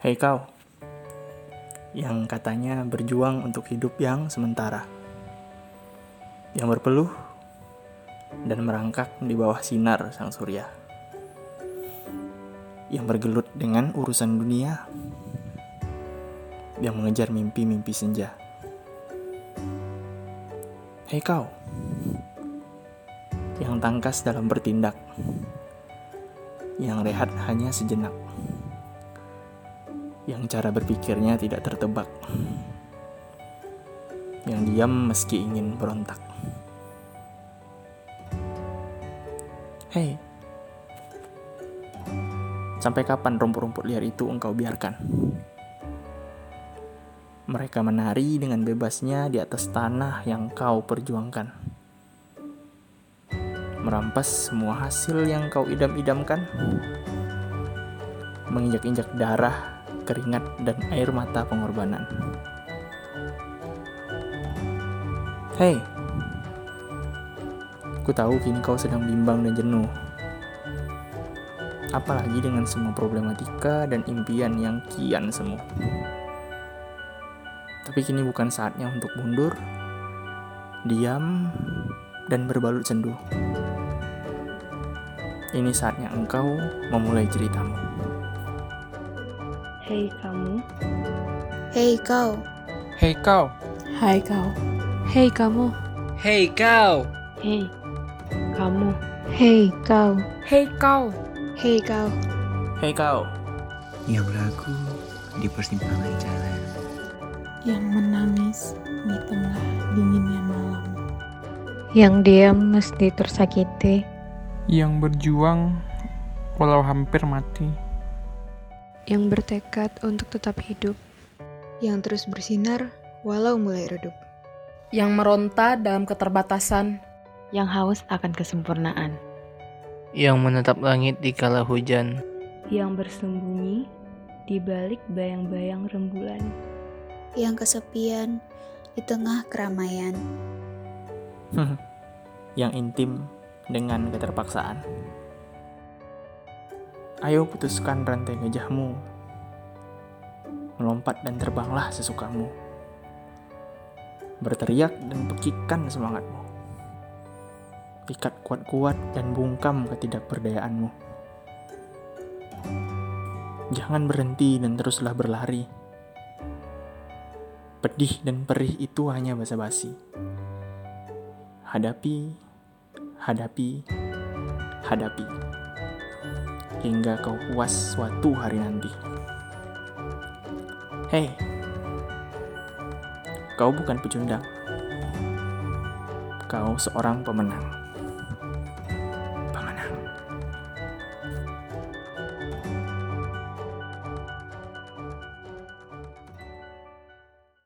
Hei kau, yang katanya berjuang untuk hidup yang sementara, yang berpeluh dan merangkak di bawah sinar sang surya, yang bergelut dengan urusan dunia, yang mengejar mimpi-mimpi senja. Hei kau, yang tangkas dalam bertindak, yang rehat hanya sejenak yang cara berpikirnya tidak tertebak, yang diam meski ingin berontak. Hei, sampai kapan rumput-rumput liar itu engkau biarkan? Mereka menari dengan bebasnya di atas tanah yang kau perjuangkan. Merampas semua hasil yang kau idam-idamkan. Menginjak-injak darah keringat, dan air mata pengorbanan. Hei, ku tahu kini kau sedang bimbang dan jenuh. Apalagi dengan semua problematika dan impian yang kian semu. Tapi kini bukan saatnya untuk mundur, diam, dan berbalut sendu. Ini saatnya engkau memulai ceritamu. Hei kamu. Hei kau. Hei kau. Hai kau. Hei kamu. Hei kau. Hei kamu. Hei kau. Hei kau. Hei kau. Hei kau. Yang berlaku di persimpangan jalan. Yang menangis di tengah dinginnya malam. Yang diam mesti tersakiti. Yang berjuang walau hampir mati yang bertekad untuk tetap hidup, yang terus bersinar walau mulai redup, yang meronta dalam keterbatasan, yang haus akan kesempurnaan, yang menetap langit di kala hujan, yang bersembunyi di balik bayang-bayang rembulan, yang kesepian di tengah keramaian, yang intim dengan keterpaksaan. Ayo putuskan rantai gajahmu. Melompat dan terbanglah sesukamu. Berteriak dan pekikan semangatmu. Ikat kuat-kuat dan bungkam ketidakberdayaanmu. Jangan berhenti dan teruslah berlari. Pedih dan perih itu hanya basa-basi. Hadapi, hadapi, hadapi hingga kau puas suatu hari nanti. Hei, kau bukan pecundang. Kau seorang pemenang.